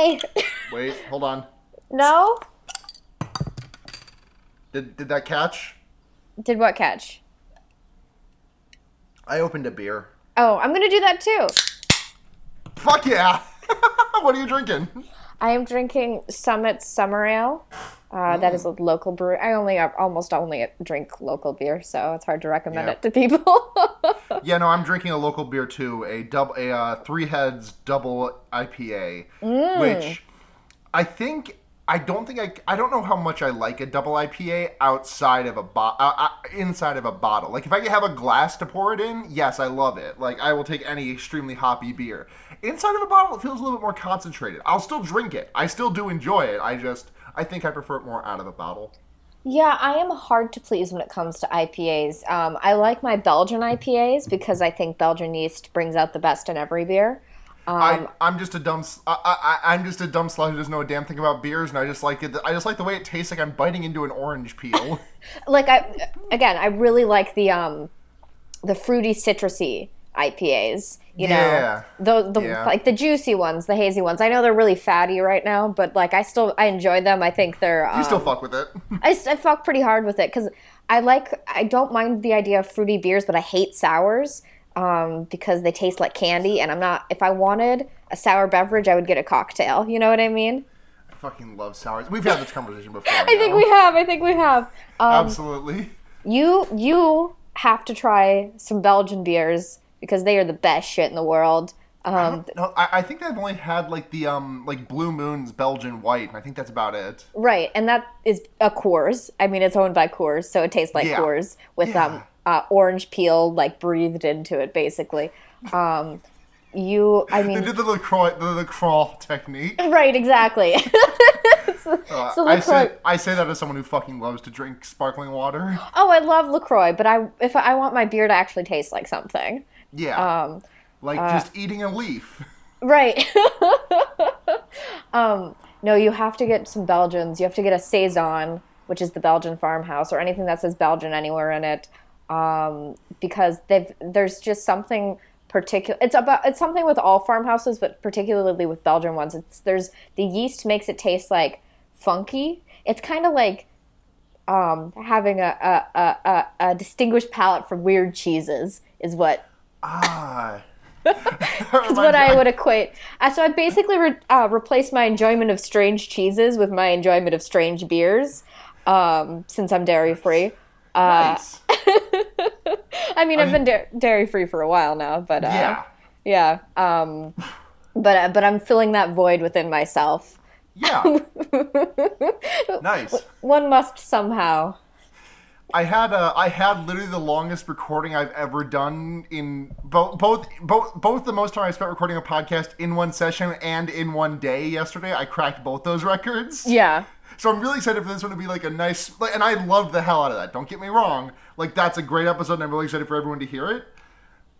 Hey. Wait, hold on. no? Did did that catch? Did what catch? I opened a beer. Oh, I'm gonna do that too. Fuck yeah! what are you drinking? I am drinking Summit Summer Ale. Uh, that is a local brew. I only almost only drink local beer, so it's hard to recommend Yeah. it to people. Yeah, no, I'm drinking a local beer too. A double, a uh, three heads double IPA, which I think I don't think I I don't know how much I like a double IPA outside of a bo- uh, uh, inside of a bottle. Like if I have a glass to pour it in, yes, I love it. Like I will take any extremely hoppy beer. Inside of a bottle, it feels a little bit more concentrated. I'll still drink it. I still do enjoy it. I just I think I prefer it more out of a bottle. yeah, I am hard to please when it comes to IPAs. Um, I like my Belgian IPAs because I think Belgian yeast brings out the best in every beer. I, I'm just a dumb. I, am just a dumb slut who doesn't know a damn thing about beers, and I just like it. I just like the way it tastes like I'm biting into an orange peel. like I again, I really like the um the fruity citrusy IPAs. You Yeah. know, the the Yeah. like the juicy ones, the hazy ones. I know they're really fatty right now, but like I still I enjoy them. I think they're. Um, you still fuck with it. I fuck pretty hard with it because I like I don't mind the idea of fruity beers, but I hate sours um, because they taste like candy, and I'm not. If I wanted a sour beverage, I would get a cocktail. You know what I mean? I fucking love sours. We've had this conversation before. I think we have. I think we have. Um, absolutely. You you have to try some Belgian beers because they are the best shit in the world. Um, No, I, I think I've only had like the um like Blue Moon's Belgian White, and I think that's about it. right, and that is a Coors. I mean, it's owned by Coors, so it tastes like Yeah. Coors with Yeah. um uh, orange peel like breathed into it, basically. Um, you, I mean, They did the LaCroix, the LaCroix technique. right, exactly. It's Uh, it's I say I say that as someone who fucking loves to drink sparkling water. oh, I love Lacroix, but I if I want my beer to actually taste like something. Yeah, Um, like uh, just eating a leaf. Right. um, no, you have to get some Belgians. You have to get a Saison, which is the Belgian farmhouse, or anything that says Belgian anywhere in it, um, because they've there's just something particular. It's about it's something with all farmhouses, but particularly with Belgian ones. It's there's the yeast makes it taste like funky. It's kind of like um, having a, a, a, a, a distinguished palate for weird cheeses is what Ah. is what I would equate. Uh, so I basically re- uh, replaced my enjoyment of strange cheeses with my enjoyment of strange beers, um, since I'm dairy free. Uh, Nice. I mean, I've been da- dairy free for a while now, but uh, Yeah. yeah. Um, but uh, but I'm filling that void within myself. Yeah. nice. One must somehow. I had uh, I had literally the longest recording I've ever done in both both both both the most time I spent recording a podcast in one session and in one day yesterday. I cracked both those records. Yeah. So I'm really excited for this one to be like a nice like, and I loved the hell out of that. Don't get me wrong. Like that's a great episode and I'm really excited for everyone to hear it.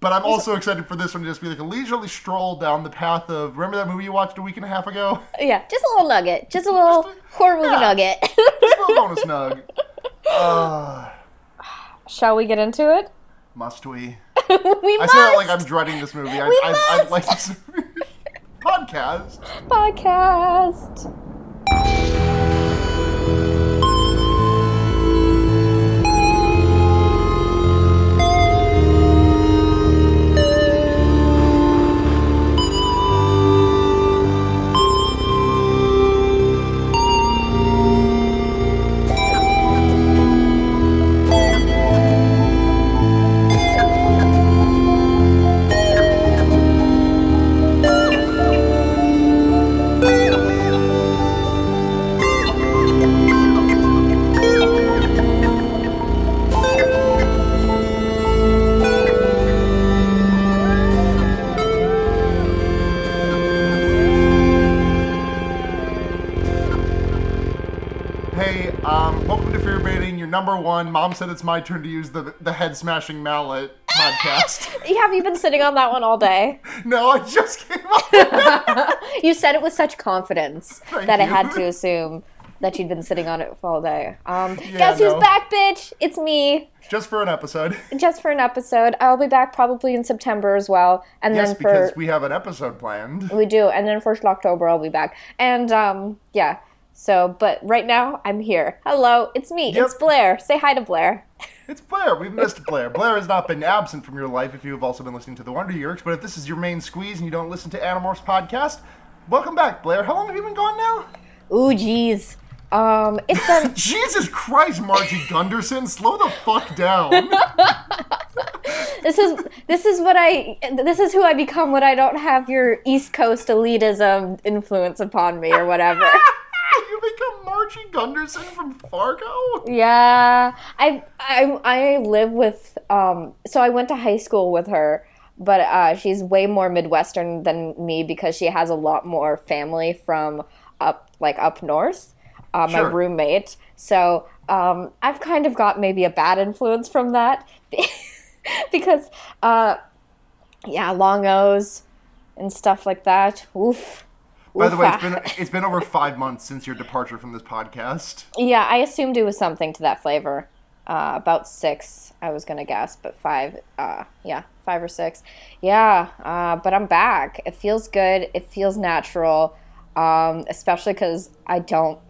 But I'm also excited for this one to just be like a leisurely stroll down the path of remember that movie you watched a week and a half ago? Yeah. Just a little nugget. Just a little Just a- horror movie yeah. nugget. Just a little bonus nug. Uh, Shall we get into it? must we? we I must. say that like I'm dreading this movie. I, We I, I, must. like this podcast. podcast. One. Mom said it's my turn to use the the head smashing mallet podcast. Have you been sitting on that one all day? no, I just came up. You said it with such confidence Thank that I you. had to assume. that you'd been sitting on it for all day. Um, Yeah, guess who's back, bitch? It's me. Just for an episode. Just for an episode. I'll be back probably in September as well, and yes, then for because we have an episode planned. we do, and then first October I'll be back, and um, yeah. So, but right now I'm here. Hello, it's me. Yep. It's Blair. Say hi to Blair. It's Blair. We've missed Blair. Blair has not been absent from your life if you have also been listening to the Wonder Years. But if this is your main squeeze and you don't listen to Animorphs podcast, welcome back, Blair. How long have you been gone now? Ooh, jeez. Um, it's been Jesus Christ, Margie Gunderson, slow the fuck down. this is this is what I this is who I become when I don't have your East Coast elitism influence upon me or whatever. Margie Gunderson from Fargo? yeah, I I I live with um. So I went to high school with her, but uh, she's way more Midwestern than me because she has a lot more family from up like up north. Uh, my Sure. roommate. So um, I've kind of got maybe a bad influence from that because uh, yeah, long O's and stuff like that. Oof. By the way, it's been it's been over five months since your departure from this podcast. Yeah, I assumed it was something to that flavor. Uh, about six, I was gonna guess, but five. Uh, yeah, five or six. Yeah, uh, but I'm back. It feels good. It feels natural, um, especially because I don't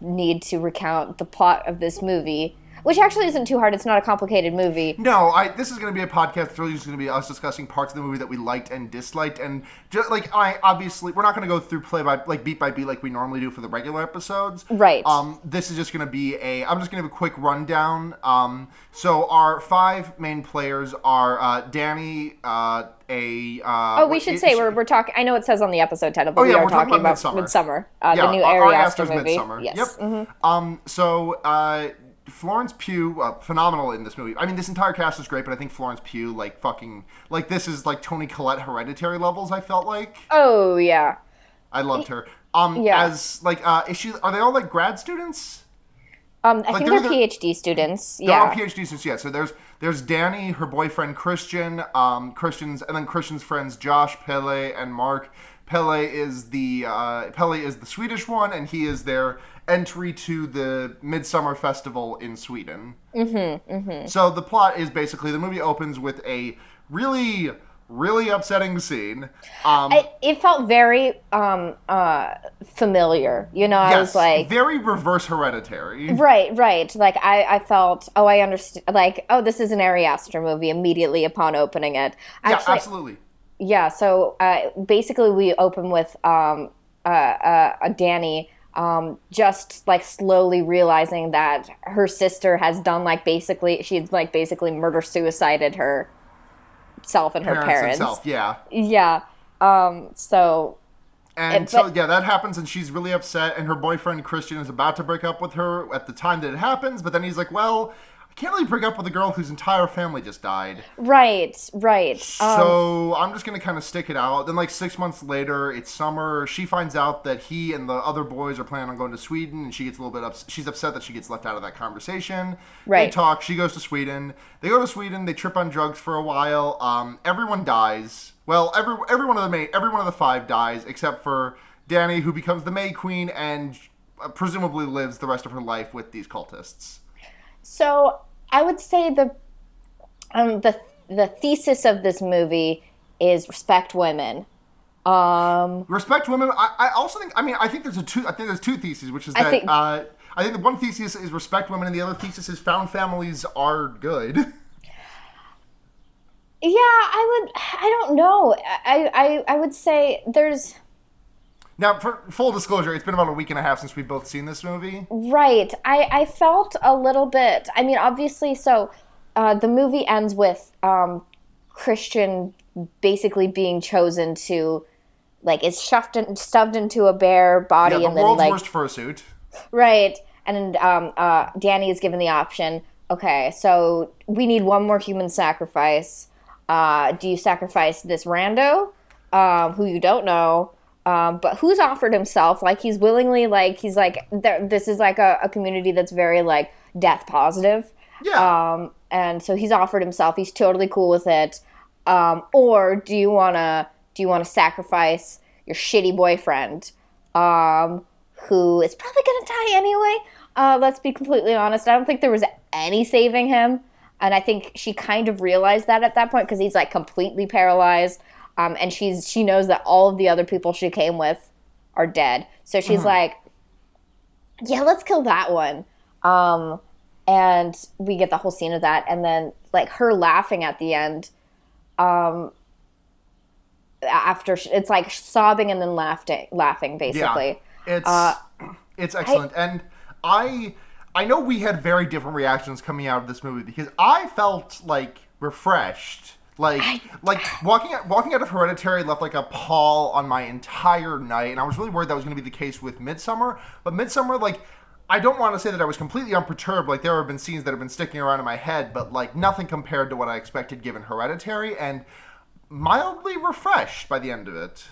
need to recount the plot of this movie, which actually isn't too hard. It's not a complicated movie. No, I. This is going to be a podcast. That's really just going to be us discussing parts of the movie that we liked and disliked, and just like I obviously we're not going to go through play by like beat by beat like we normally do for the regular episodes. Right. Um, this is just going to be a. I'm just going to give a quick rundown. Um, so our five main players are uh, Danny, uh, a. Uh, Oh, we should say we're, we're talking. I know it says on the episode title, but Oh, we yeah, are we're talking talking about Midsommar. Midsummer, uh, yeah, the new Ari Aster movie. Midsommar. Yes. Mm-hmm. Yep. Um, so uh, Florence Pugh, uh, phenomenal in this movie. I mean, this entire cast is great, but I think Florence Pugh, like fucking, like this is like Toni Collette Hereditary levels. I felt like Oh yeah. I loved her. Um, Yeah. as like, uh, is she? Are they all like grad students? Um, I think they're they're the- PhD students. They're all Yeah. PhD students. Yeah. So there's there's Danny, her boyfriend Christian, um, Christian's, and then Christian's friends Josh, Pelle, and Mark. Pelle is the uh, Pelle is the Swedish one, and he is their entry to the Midsummer Festival in Sweden. Mm-hmm, mm-hmm. So the plot is basically the movie opens with a really really upsetting scene. Um, I, it felt very um, uh, familiar. You know, I yes, was like, very reverse hereditary. right, right. Like I, I felt, oh, I understand. Like, oh, this is an Ari Aster movie. Immediately upon opening it, Yeah, absolutely. yeah. So uh, basically, we open with um, uh, uh, a Danny. Um, just like slowly realizing that her sister has done like basically she's like basically murder suicided herself and her Parents parents. himself, yeah. Yeah. Um, so And It- so but- yeah, that happens, and she's really upset. And her boyfriend Christian is about to break up with her at the time that it happens, but then he's like, "Well, I can't really break up with a girl whose entire family just died, right, right. Um, so I'm just gonna kind of stick it out." Then, like six months later, it's summer. She finds out that he and the other boys are planning on going to Sweden, and she gets a little bit ups- She's upset that she gets left out of that conversation. Right. They talk. She goes to Sweden. They go to Sweden. They trip on drugs for a while. Um, everyone dies. Well, every every one of the May, every one of the five dies except for Danny, who becomes the May Queen and uh, presumably lives the rest of her life with these cultists. So I would say the um, the the thesis of this movie is respect women. Um, Respect women. I, I also think. I mean, I think there's a two. I think there's two theses, which is I that. think- uh, I think the one thesis is respect women, and the other thesis is found families are good. yeah, I would. I don't know. I, I I would say there's Now, for full disclosure, it's been about a week and a half since we've both seen this movie. right. I I felt a little bit. I mean, obviously, so uh, the movie ends with um, Christian basically being chosen to like is shoved in, stuffed into a bear body Yeah, the and then world's like worst fursuit. Right. And um, uh, Danny is given the option okay, so we need one more human sacrifice. Uh, do you sacrifice this rando, um, who you don't know, um, but who's offered himself? Like, he's willingly, like, he's like, there, this is like a, a community that's very, like, death positive. Yeah. Um, and so he's offered himself. He's totally cool with it. Um, or do you want to do you want to sacrifice your shitty boyfriend, um, who is probably going to die anyway. Uh, let's be completely honest. I don't think there was any saving him. And I think she kind of realized that at that point because he's like completely paralyzed. Um, and she's she knows that all of the other people she came with are dead. So she's Mm-hmm. like, yeah, let's kill that one. Um, and we get the whole scene of that. And then like her laughing at the end. Um, after sh- it's like sobbing and then laughing, laughing basically. Yeah, it's Uh, it's excellent, and I I know we had very different reactions coming out of this movie because I felt like refreshed. Like like walking out, walking out of Hereditary left like a pall on my entire night, and I was really worried that was going to be the case with Midsummer. But Midsummer, like, I don't want to say that I was completely unperturbed. Like there have been scenes that have been sticking around in my head, but like nothing compared to what I expected given Hereditary, and mildly refreshed by the end of it.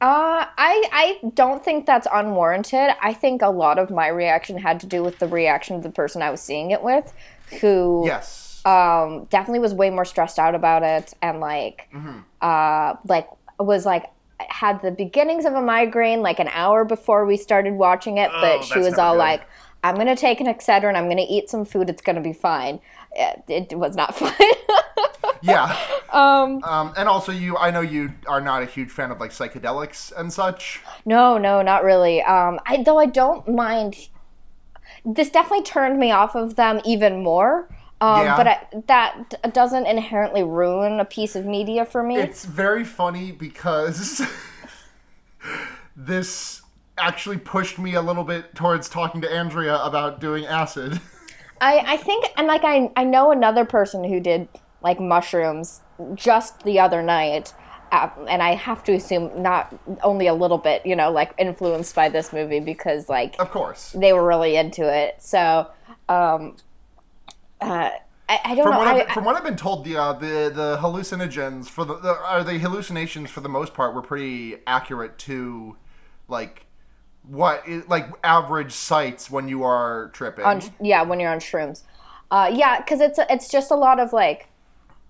Uh, I I don't think that's unwarranted. I think a lot of my reaction had to do with the reaction of the person I was seeing it with, who Yes. Um definitely was way more stressed out about it and like Mm-hmm. uh like was like had the beginnings of a migraine like an hour before we started watching it, but Oh, she was all good. like, "I'm gonna take an Excedrin. I'm gonna eat some food. It's gonna be fine." It, it was not fine. Yeah. Um, and also you I know you are not a huge fan of like psychedelics and such. No, no, not really. Um, I though I don't mind. This definitely turned me off of them even more. Um, Yeah. But I, that doesn't inherently ruin a piece of media for me. It's very funny because this actually pushed me a little bit towards talking to Andrea about doing acid. I, I think, and like I, I know another person who did like mushrooms just the other night, uh, and I have to assume not only a little bit, you know, like influenced by this movie because like Of course. they were really into it. So, um, uh, I, I don't From know. what, I, from what I've been told, the uh, the the hallucinogens for the, the are the hallucinations for the most part were pretty accurate to like what like average sights when you are tripping. on yeah when you're on shrooms uh yeah because it's it's just a lot of like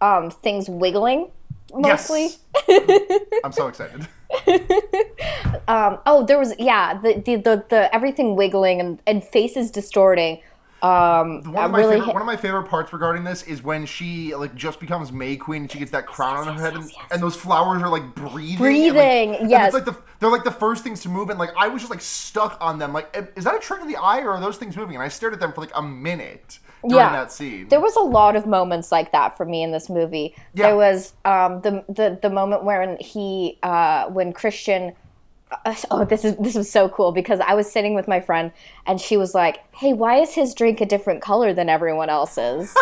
um things wiggling mostly Yes. I'm so excited. um oh there was yeah the the the, the everything wiggling and, and faces distorting um One of, my really favorite, one of my favorite parts regarding this is when she like just becomes May Queen and she gets that crown on her head and, and those flowers are like breathing. and, like- Breathing, and yes. It's like the, they're like the first things to move and like I was just like stuck on them. Like, is that a trick of the eye or are those things moving? And I stared at them for like a minute during Yeah. that scene. there was a lot of moments like that for me in this movie. Yeah. There was um, the the the moment when he uh, when Christian. Oh, this is this was so cool because I was sitting with my friend and she was like, "Hey, why is his drink a different color than everyone else's?"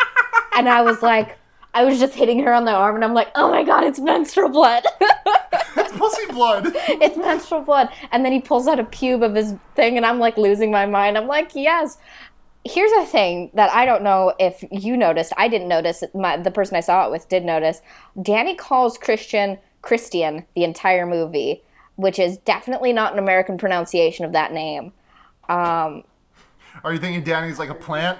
and I was like, I was just hitting her on the arm and I'm like, "Oh my god, it's menstrual blood." it's pussy blood. it's menstrual blood. And then he pulls out a pube of his thing, and I'm like losing my mind. I'm like, yes. Here's a thing that I don't know if you noticed. I didn't notice. My, the person I saw it with did notice. Danny calls Christian Christian the entire movie, which is definitely not an American pronunciation of that name. Um, Are you thinking Danny's like a plant?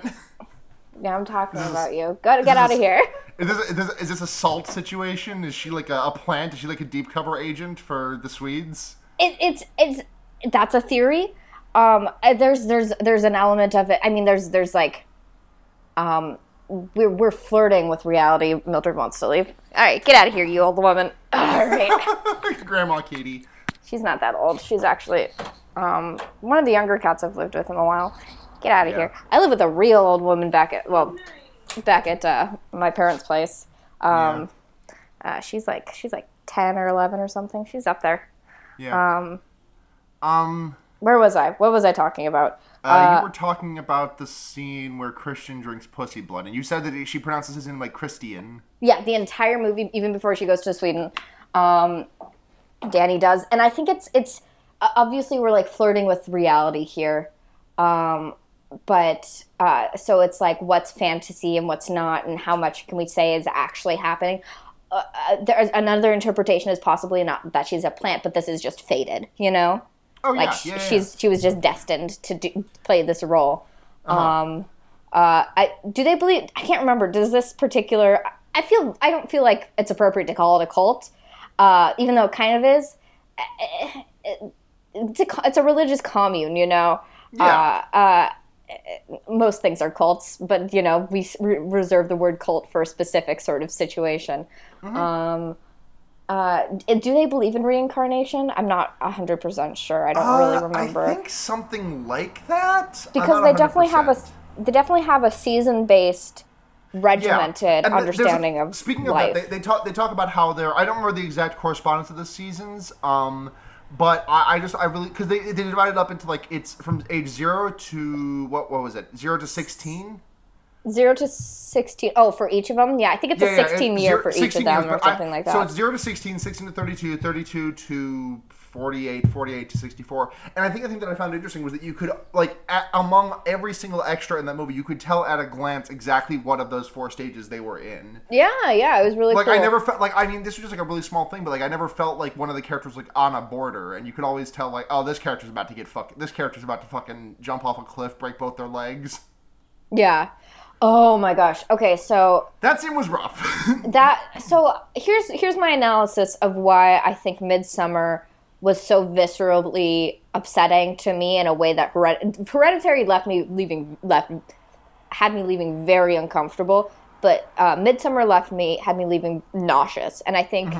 yeah, I'm talking about you. Go get out of here. Is this, is, this, is this a salt situation? Is she like a, a plant? Is she like a deep cover agent for the Swedes? it, it's it's that's a theory. Um, uh, there's there's there's an element of it. I mean, there's there's like, um, we're we're flirting with reality. Mildred wants to leave. All right, get out of here, you old woman. All right, Grandma Katie. She's not that old. She's actually um one of the younger cats I've lived with in a while. Get out of Yeah. here. I live with a real old woman back at well, back at uh, my parents' place. Um, uh, she's like she's like ten or eleven or something. She's up there. Yeah. Um, Um. where was I? What was I talking about? Uh, you were talking about the scene where Christian drinks pussy blood, and you said that she pronounces his name like Christian. Yeah, the entire movie, even before she goes to Sweden, um, Danny does, and I think it's it's obviously we're like flirting with reality here, um, but uh, so it's like what's fantasy and what's not, and how much can we say is actually happening. Uh, uh, there's another interpretation is possibly not that she's a plant, but this is just fated, you know. Oh Like yeah, yeah, yeah. she's she was just destined to do, play this role. Uh-huh. Um, uh, I do they believe? I can't remember. Does this particular? I feel I don't feel like it's appropriate to call it a cult, uh, even though it kind of is. it's a, it's a religious commune, you know. Yeah. Uh, uh, most things are cults, but you know we re- reserve the word cult for a specific sort of situation. Um, uh, do they believe in reincarnation? I'm not hundred percent sure. I don't really Uh, remember I think something like that. Because they definitely have a they definitely have a season based regimented th- there's a- understanding of speaking life. of that, they, they talk they talk about how they're. I don't remember the exact correspondence of the seasons. Um, but I, I just I really because they they divided up into like it's from age zero to what what was it zero to sixteen. Zero to sixteen. Oh, for each of them, yeah, I think it's a sixteen it's year zero- for each of them years, or but I- something like that. So it's 0 to 16, 16 to 32, 32 to 48, 48 to 64. And I think the thing that I found interesting was that you could, like, at, among every single extra in that movie, you could tell at a glance exactly what of those four stages they were in. yeah, yeah, it was really Like, cool. I never felt, like, I mean, this was just like a really small thing, but, like, I never felt like one of the characters like, on a border. And you could always tell, like, oh, this character's about to get fucking, this character's about to fucking jump off a cliff, break both their legs. Yeah. Oh my gosh. Okay, so That scene was rough. that so here's here's my analysis of why I think Midsummer was so viscerally upsetting to me in a way that Hered- Hereditary left me leaving left had me leaving very uncomfortable, but uh, Midsummer left me had me leaving nauseous, and I think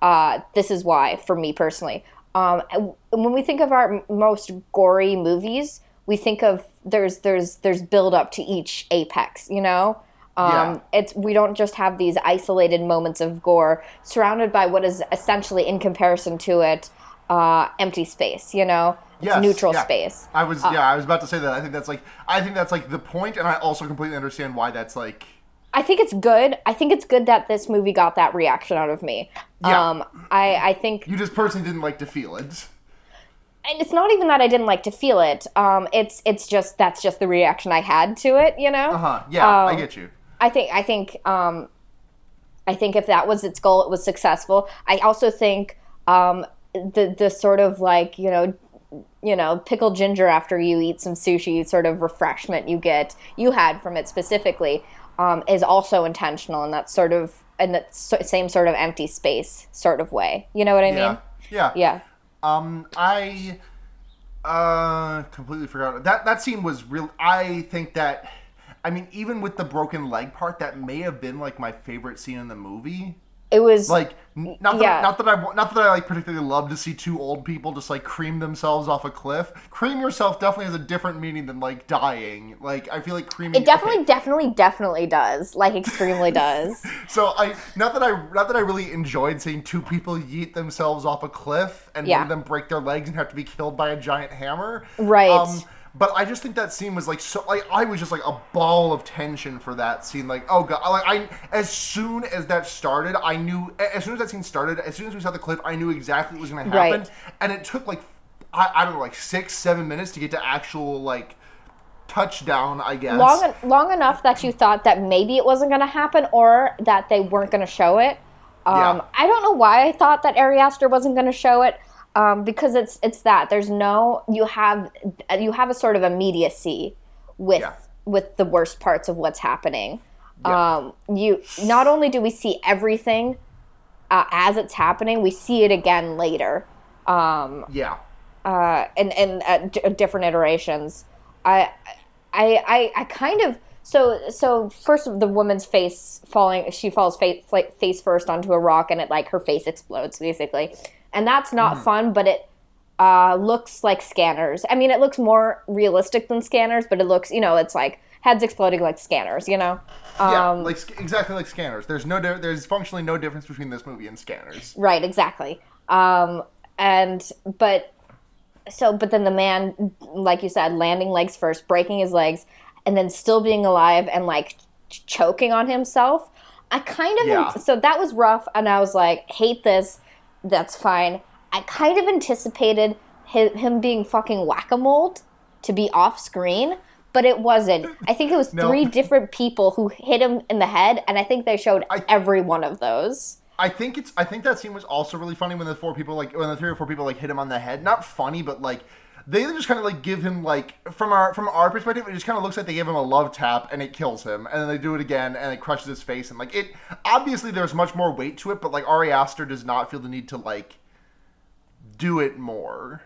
uh, this is why for me personally. Um, when we think of our m- most gory movies, we think of there's there's there's build up to each apex, you know. Um, Yeah. It's we don't just have these isolated moments of gore surrounded by what is essentially, in comparison to it, uh, empty space. You know, it's Yes, neutral yeah. space. I was yeah, I was about to say that. I think that's like I think that's like the point, and I also completely understand why that's like I think it's good. I think it's good that this movie got that reaction out of me. Yeah. Um, I I think you just personally didn't like to feel it. and it's not even that I didn't like to feel it. Um, it's it's just that's just the reaction I had to it. You know. Uh huh. Yeah, I Um, get you. I think I think um, I think if that was its goal, it was successful. I also think um, the the sort of like you know you know pickled ginger after you eat some sushi sort of refreshment you get you had from it specifically um, is also intentional in that sort of in that so- same sort of empty space sort of way. You know what I Yeah. mean? Yeah. Yeah. Um, I uh completely forgot that that scene was real. I think that, I mean, even with the broken leg part, that may have been like my favorite scene in the movie. It was Like, not that Yeah. not that I not that I like particularly love to see two old people just like cream themselves off a cliff. Cream yourself definitely has a different meaning than like dying. Like, I feel like creaming. it definitely definitely definitely does like extremely does. So I not that I not that I really enjoyed seeing two people yeet themselves off a cliff and Yeah. one of them break their legs and have to be killed by a giant hammer. Um, Right. But I just think that scene was like so like I was just like a ball of tension for that scene. Like oh god, like I as soon as that started, I knew as soon as that scene started, as soon as we saw the clip, I knew exactly what was going to happen. Right. And it took like I, I don't know like six seven minutes to get to actual like touchdown. I guess. long long enough that you thought that maybe it wasn't going to happen or that they weren't going to show it. Um, Yeah. I don't know why I thought that Ari Aster wasn't going to show it um, because it's it's that there's no you have you have a sort of immediacy with Yeah. with the worst parts of what's happening. Yeah. Um, you not only do we see everything uh, as it's happening, we see it again later. Um, yeah. uh, and and at d- different iterations. I, I, I, I kind of so so first the woman's face falling. She falls face face first onto a rock, and it like her face explodes basically, and that's not fun. But it uh, looks like scanners. I mean, it looks more realistic than scanners, but it looks you know it's like heads exploding like scanners. You know. Yeah, Um, like exactly like scanners. There's no di- there's functionally no difference between this movie and scanners. Right, exactly. Um, and but so but then the man, like you said, landing legs first, breaking his legs, and then still being alive and like ch- choking on himself. I kind of Yeah. so that was rough, and I was like, hate this. That's fine. I kind of anticipated him, him being fucking whack a mole to be off screen. But it wasn't. I think it was No. three different people who hit him in the head, and I think they showed I- every one of those. I think it's I think that scene was also really funny when the four people like when the three or four people like hit him on the head. Not funny, but like they just kind of like give him like from our from our perspective, it just kind of looks like they give him a love tap and it kills him, and then they do it again and it crushes his face and like it. Obviously, there's much more weight to it, but like Ari Aster does not feel the need to like do it more.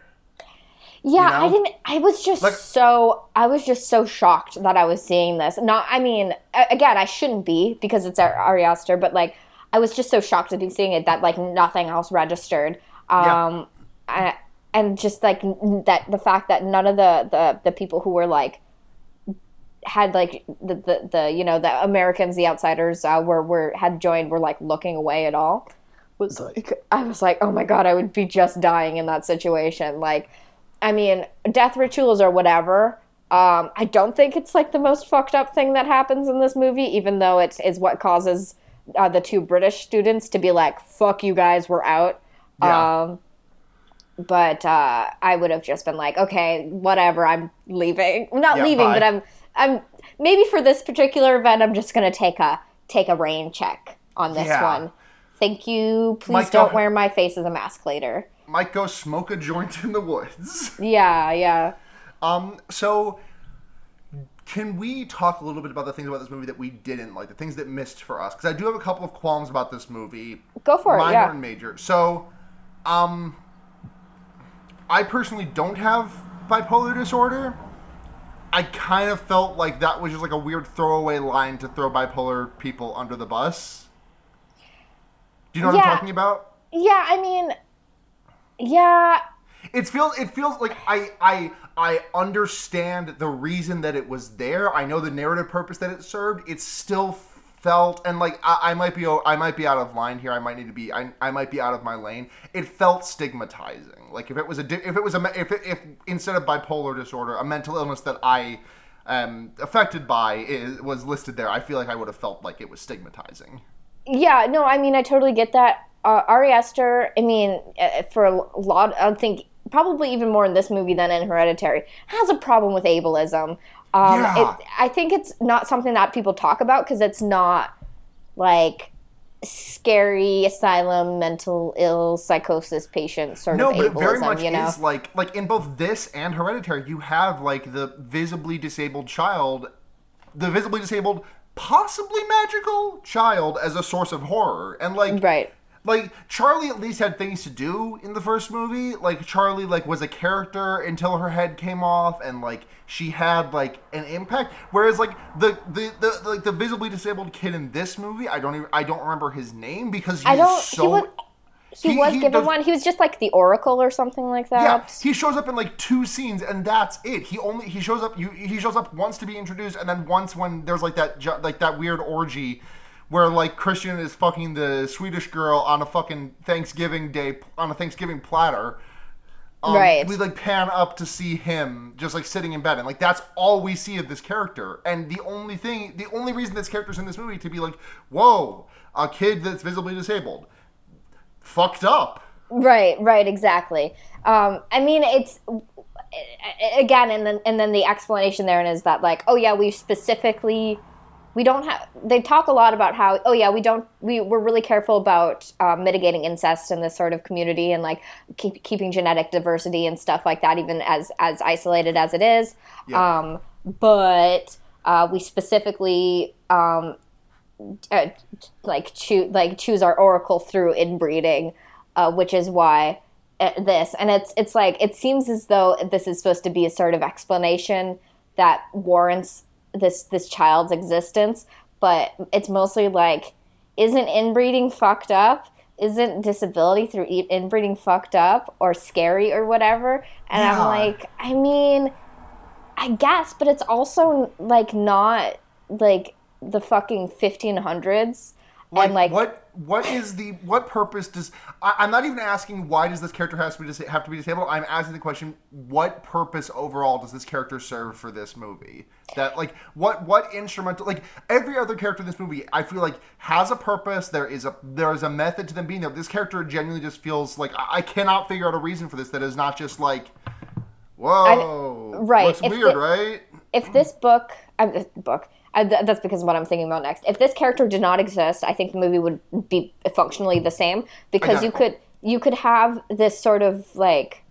Yeah, you know? I didn't. I was just Like- so. I was just so shocked that I was seeing this. Not. I mean, again, I shouldn't be because it's Ar- Ari Aster, but like, I was just so shocked to be seeing it that like nothing else registered. Yeah. Um, I, and just like that, the fact that none of the the the people who were like had like the the, the you know the Americans, the outsiders, uh, were were had joined were like looking away at all. Was like I was like, oh my god, I would be just dying in that situation. Like, I mean, death rituals or whatever. Um, I don't think it's like the most fucked up thing that happens in this movie, even though it is what causes uh, the two British students to be like, "Fuck you guys, we're out." Yeah. Um, but uh, I would have just been like, okay, whatever, I'm leaving. Not Yeah, leaving, bye. but I'm I'm maybe for this particular event, I'm just gonna take a take a rain check on this Yeah. one. Thank you. Please Mike, don't go- wear my face as a mask later. Might go smoke a joint in the woods. Yeah, yeah. Um, so can we talk a little bit about the things about this movie that we didn't like, the things that missed for us? Because I do have a couple of qualms about this movie. Go for it. minor Yeah. and major. So, um, I personally don't have bipolar disorder. I kind of felt like that was just like a weird throwaway line to throw bipolar people under the bus. Do you know what Yeah. I'm talking about? Yeah, I mean, yeah, It feels it feels like I I I understand the reason that it was there. I know the narrative purpose that it served. It still felt and like I, I might be I might be out of line here. I might need to be I, I might be out of my lane. It felt stigmatizing. Like if it was a if it was a if it, if instead of bipolar disorder, a mental illness that I am affected by is, was listed there, I feel like I would have felt like it was stigmatizing. yeah. No, I mean, I totally get that. Uh, Ari Aster, I mean, uh, for a lot, I think probably even more in this movie than in Hereditary, has a problem with ableism. Um, Yeah. it, I think it's not something that people talk about because it's not like scary asylum, mental ill, psychosis patient sort No, of but it very much you know? is like like in both this and Hereditary, you have like the visibly disabled child, the visibly disabled, possibly magical child as a source of horror, and like right. Like Charlie at least had things to do in the first movie. Like Charlie like was a character until her head came off and like she had like an impact. Whereas like the the, the, like the visibly disabled kid in this movie, I don't even I don't remember his name because he's I don't. so he was, he, he- was given does- one. He was just like the Oracle or something like that. yeah, he shows up in like two scenes, and that's it. He only he shows up. You he shows up once to be introduced, and then once when there's like that like that weird orgy where like Christian is fucking the Swedish girl on a fucking Thanksgiving day on a Thanksgiving platter. Um, Right. We like pan up to see him just like sitting in bed, and like that's all we see of this character. And the only thing, the only reason this character's in this movie to be like, whoa, a kid that's visibly disabled, fucked up. Right, right, exactly. Um, I mean, it's again, and then and then the explanation there is that like, oh yeah, we specifically we don't have. They talk a lot about how, oh yeah, we don't. We we're really careful about uh, mitigating incest in this sort of community and like keep, keeping genetic diversity and stuff like that, even as as isolated as it is. Yeah. Um, but uh, we specifically um, uh, like choose like choose our oracle through inbreeding, uh, which is why uh, this and it's it's like it seems as though this is supposed to be a sort of explanation that warrants this this child's existence, but it's mostly like isn't inbreeding fucked up? Isn't disability through inbreeding fucked up or scary or whatever? And Yeah. I'm like, I mean, I guess, but it's also like not like the fucking 1500s like, like what what is the what purpose does I, i'm not even asking why does this character has to be dis- have to be disabled. I'm asking the question what purpose overall does this character serve for this movie? That like what what instrumental like every other character in this movie i feel like has a purpose. There is a there is a method to them being there. This character genuinely just feels like i, I cannot figure out a reason for this that is not just like whoa right, looks if weird the- right? if this book uh, book uh, th- that's because of what I'm thinking about next. If this character did not exist, I think the movie would be functionally the same because you could you could have this sort of like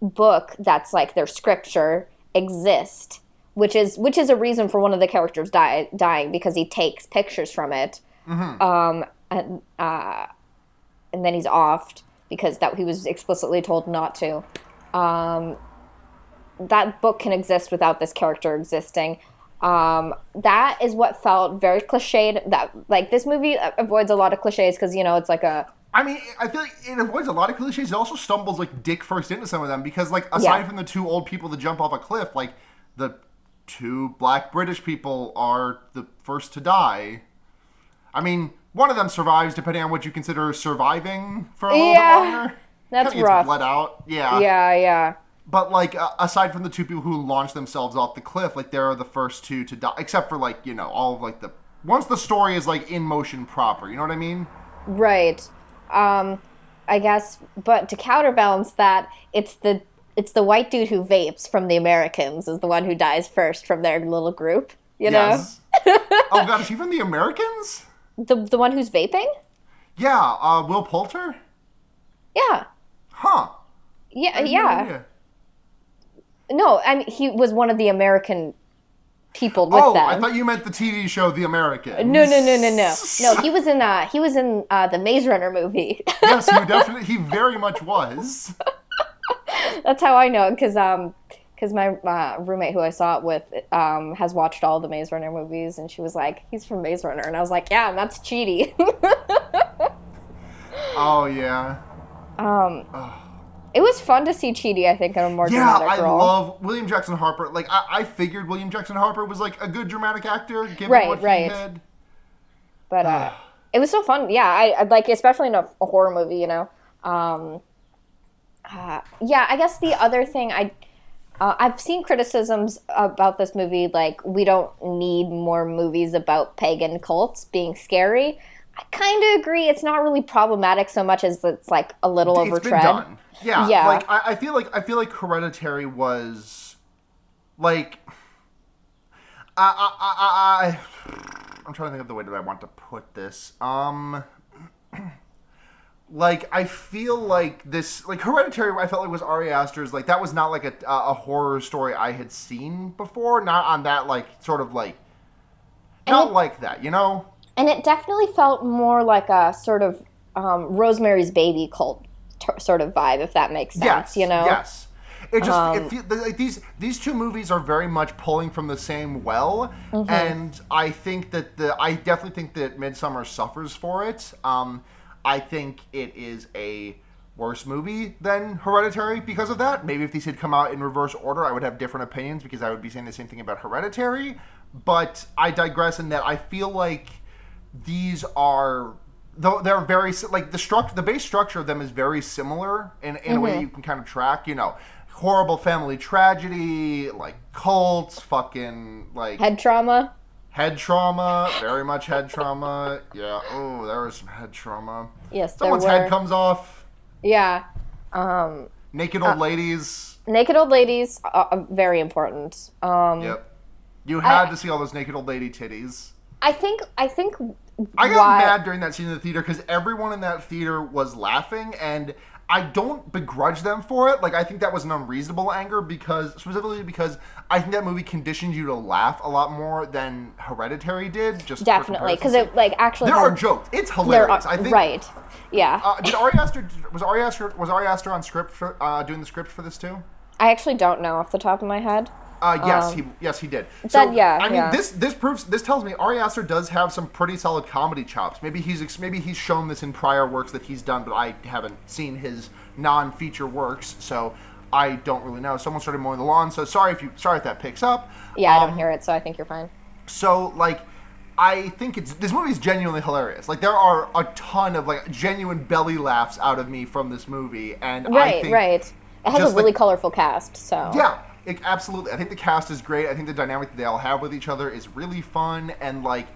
book that's like their scripture exist, which is which is a reason for one of the characters die, dying because he takes pictures from it, um, and uh, and then he's offed because that he was explicitly told not to. Um, that book can exist without this character existing. Um, that is what felt very cliched. That like this movie avoids a lot of cliches because you know it's like a I mean, I feel like it avoids a lot of cliches. It also stumbles like dick first into some of them because, like, aside Yeah. from the two old people that jump off a cliff, like the two black British people are the first to die. I mean, one of them survives, depending on what you consider surviving for a little Yeah, bit longer. that's rough. Bled out, yeah. yeah, yeah. But like, uh, aside from the two people who launched themselves off the cliff, like they're the first two to die, except for like you know all of like the once the story is like in motion proper. You know what I mean? Right. Um, I guess, but to counterbalance that, it's the it's the white dude who vapes from the Americans is the one who dies first from their little group. You know, Yes. oh god, is he from the Americans? the the one who's vaping. Yeah, uh, Will Poulter? Yeah, Huh. yeah, yeah. No, I mean he was one of the American people with that. Oh, them. I thought you meant the TV show The Americans. no, no, no, no, no, no. He was in uh he was in uh, the Maze Runner movie. yes, he definitely, he very much was. That's how I know because um because my uh, roommate who I saw it with um has watched all the Maze Runner movies and she was like he's from Maze Runner and I was like yeah and that's Chidi. Oh yeah. um, it was fun to see Chidi. I think in a more Yeah, dramatic I love William Jackson Harper. Like, I, I figured William Jackson Harper was like a good dramatic actor, given Right, what right. he had. but uh, it was so fun. Yeah, I, I like especially in a, a horror movie. You know. Um, uh, yeah, I guess the other thing I. Uh, I've seen criticisms about this movie, like we don't need more movies about pagan cults being scary. I kind of agree. It's not really problematic so much as it's like a little It's overtread. done. Yeah, Yeah. Like I, I feel like I feel like Hereditary was like I I I, I I'm trying to think of the way that I want to put this. Um like I feel like this like Hereditary I felt like was Ari Aster's like that was not like a a horror story I had seen before, not on that like sort of like not it- like that, you know? And it definitely felt more like a sort of um, Rosemary's Baby cult t- sort of vibe, if that makes sense. Yes, you know. Yes. It just Um, it feel, like these these two movies are very much pulling from the same well, Mm-hmm. and I think that the I definitely think that Midsummer suffers for it. Um, I think it is a worse movie than Hereditary because of that. Maybe if these had come out in reverse order, I would have different opinions because I would be saying the same thing about Hereditary. But I digress in that I feel like these are though they're very like the structure the base structure of them is very similar in, in a way you can kind of track you know horrible family tragedy like cults fucking like head, trauma. Head trauma. very much head trauma. Yeah oh there was some head trauma. Yes, someone's head comes off. Yeah. Um, naked Uh, old ladies. naked old ladies, uh, uh, very important. Um, yep. You had I- to see all those naked old lady titties I think. I think. I got why, mad during that scene in the theater because everyone in that theater was laughing, and I don't begrudge them for it. Like I think that was an unreasonable anger because specifically because I think that movie conditioned you to laugh a lot more than Hereditary did. Just Definitely, because it like actually there are jokes. It's hilarious. are- I think. right. Yeah. Uh, did Ari Aster was Ari Aster was Ari Aster on script for uh, doing the script for this too? I actually don't know off the top of my head. Uh, yes, he yes he did. So Um, That- yeah, I mean yeah. this this proves this tells me Ari Aster does have some pretty solid comedy chops. Maybe he's maybe he's shown this in prior works that he's done, but I haven't seen his non-feature works, so I don't really know. Someone started mowing the lawn, so sorry if you sorry if that picks up. Yeah, I Um, don't hear it, so I think you're fine. so like I think it's this movie is genuinely hilarious. Like there are a ton of like genuine belly laughs out of me from this movie, and I Right. think Right. It has a really like- colorful cast. So. yeah, it, absolutely. I think the cast is great. I think the dynamic that they all have with each other is really fun, and like,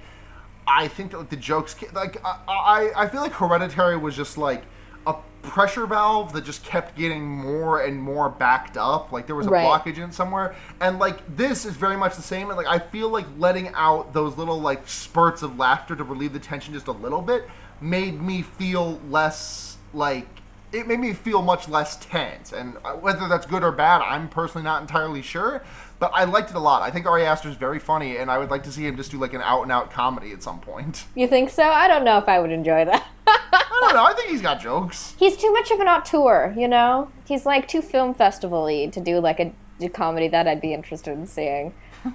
I think that like, the jokes, like, I, I, I feel like Hereditary was just like a pressure valve that just kept getting more and more backed up. Like there was a Right. blockage in somewhere, and like this is very much the same. And like I feel like letting out those little like spurts of laughter to relieve the tension just a little bit made me feel less like it made me feel much less tense. And uh, whether that's good or bad, I'm personally not entirely sure. But I liked it a lot. I think Ari Aster is very funny, and I would like to see him just do like an out and out comedy at some point. You think so? I don't know if I would enjoy that. I don't know. I think he's got jokes. He's too much of an auteur, you know. He's like too film festival-y to do like a, a comedy that I'd be interested in seeing.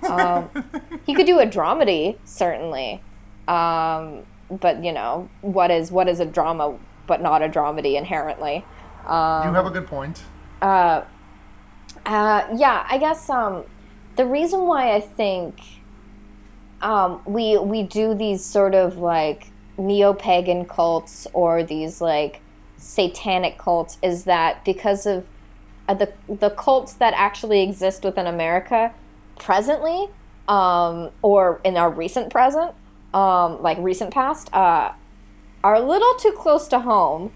Um, he could do a dramedy, certainly. Um, but you know, what is what is a drama, but not a dramedy inherently? Um, you have a good point. uh, uh, yeah, I guess um, the reason why I think um, we we do these sort of like neo pagan cults or these like satanic cults is that because of uh, the the cults that actually exist within America presently um, or in our recent present, um, like recent past, uh, are a little too close to home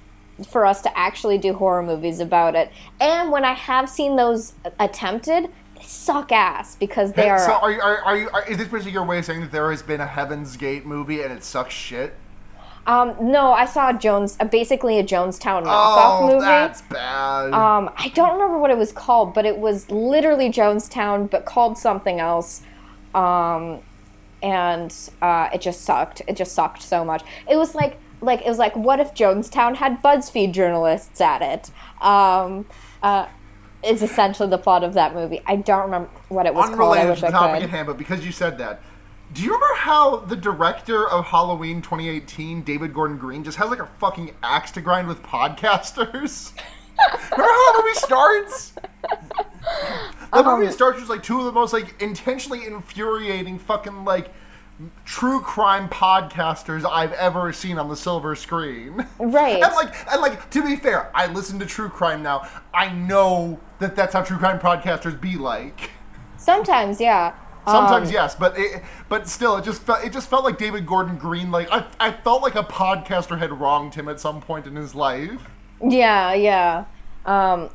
for us to actually do horror movies about it. And when I have seen those attempted, they suck ass because they are. So are you, are, are you, are, is this basically your way of saying that there has been a Heaven's Gate movie and it sucks shit? um, no, I saw Jones, uh, basically a Jonestown knockoff oh, movie. that's bad. Um, I don't remember what it was called, but it was literally Jonestown, but called something else. Um, and uh, it just sucked. It just sucked so much. It was like like it was like what if Jonestown had BuzzFeed journalists at it? Um, uh, is essentially the plot of that movie. I don't remember what it was called. I Unrelated wish to the topic at hand, but because you said that, do you remember how the director of Halloween 2018, David Gordon Green, just has like a fucking axe to grind with podcasters? remember how that movie starts? The movie starts with like two of the most like intentionally infuriating fucking like true crime podcasters I've ever seen on the silver screen. Right. And like, and like, to be fair, I listen to true crime now. I know that that's how true crime podcasters be like. Sometimes, yeah. Sometimes Um, yes, but it, but still, it just felt it just felt like David Gordon Green. Like I, I felt like a podcaster had wronged him at some point in his life. Yeah, yeah. Um,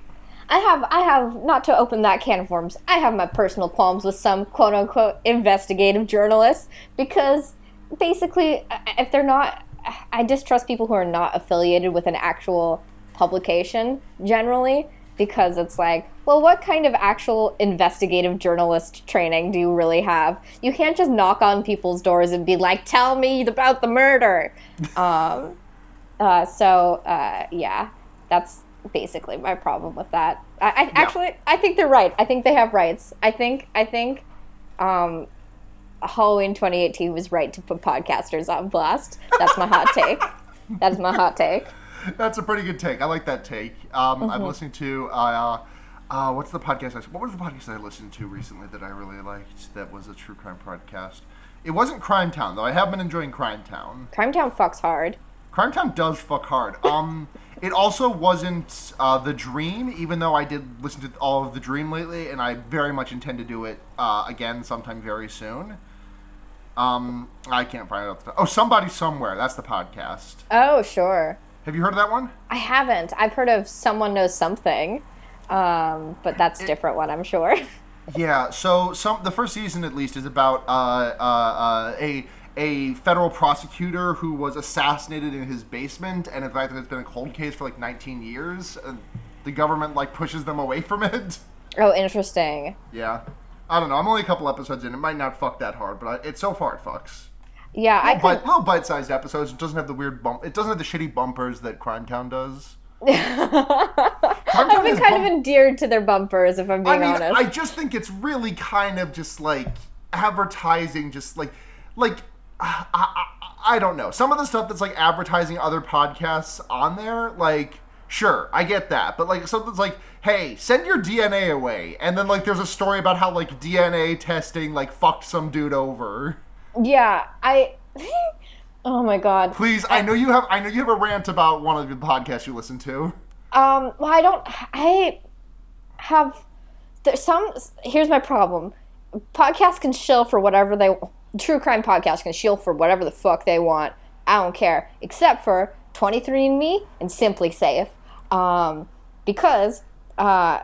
I have, I have, not to open that can of worms, I have my personal qualms with some quote unquote investigative journalists because basically, if they're not, I distrust people who are not affiliated with an actual publication generally because it's like, well, what kind of actual investigative journalist training do you really have? You can't just knock on people's doors and be like, tell me about the murder. Um, uh, so uh, yeah, that's basically my problem with that. I, I actually I think they're right. I think they have rights. I think I think um, Halloween 2018 was right to put podcasters on blast. That's my hot take. That's my hot take. That's a pretty good take. I like that take. Um, Mm-hmm. I'm listening to uh, uh, what's the podcast? I, what was the podcast I listened to recently that I really liked? That was a true crime podcast. It wasn't Crimetown though. I have been enjoying Crimetown. Crime Town fucks hard. Crimetown does fuck hard. Um, it also wasn't uh, the Dream, even though I did listen to all of the Dream lately, and I very much intend to do it uh, again sometime very soon. Um, I can't find it. Off the oh, somebody somewhere. That's the podcast. Oh sure. Have you heard of that one? I haven't. I've heard of someone knows something, um, but that's a different one. I'm sure. Yeah. So some the first season at least is about uh, uh, uh, a a federal prosecutor who was assassinated in his basement, and in fact, it's been a cold case for like 19 years. And the government like pushes them away from it. oh, interesting. Yeah. I don't know. I'm only a couple episodes in. It might not fuck that hard, but I, it so far it fucks. Yeah, I But could. little bite-sized episodes. It doesn't have the weird bump. It doesn't have the shitty bumpers that Crimetown does. I've been kind bump- of endeared to their bumpers, if I'm being I mean, honest. I just think it's really kind of just like advertising, just like, like, I, I, I don't know. Some of the stuff that's like advertising other podcasts on there, like, sure, I get that. But like, something's like, hey, send your DNA away. And then like, there's a story about how like DNA testing like fucked some dude over. yeah, I. oh my god. Please, I know you have, I know you have a rant about one of the podcasts you listen to. Um, well, I don't. I have. There's some. Here's my problem. Podcasts can shill for whatever they. True crime podcasts can shill for whatever the fuck they want. I don't care, except for 23andMe and SimpliSafe, um, because uh,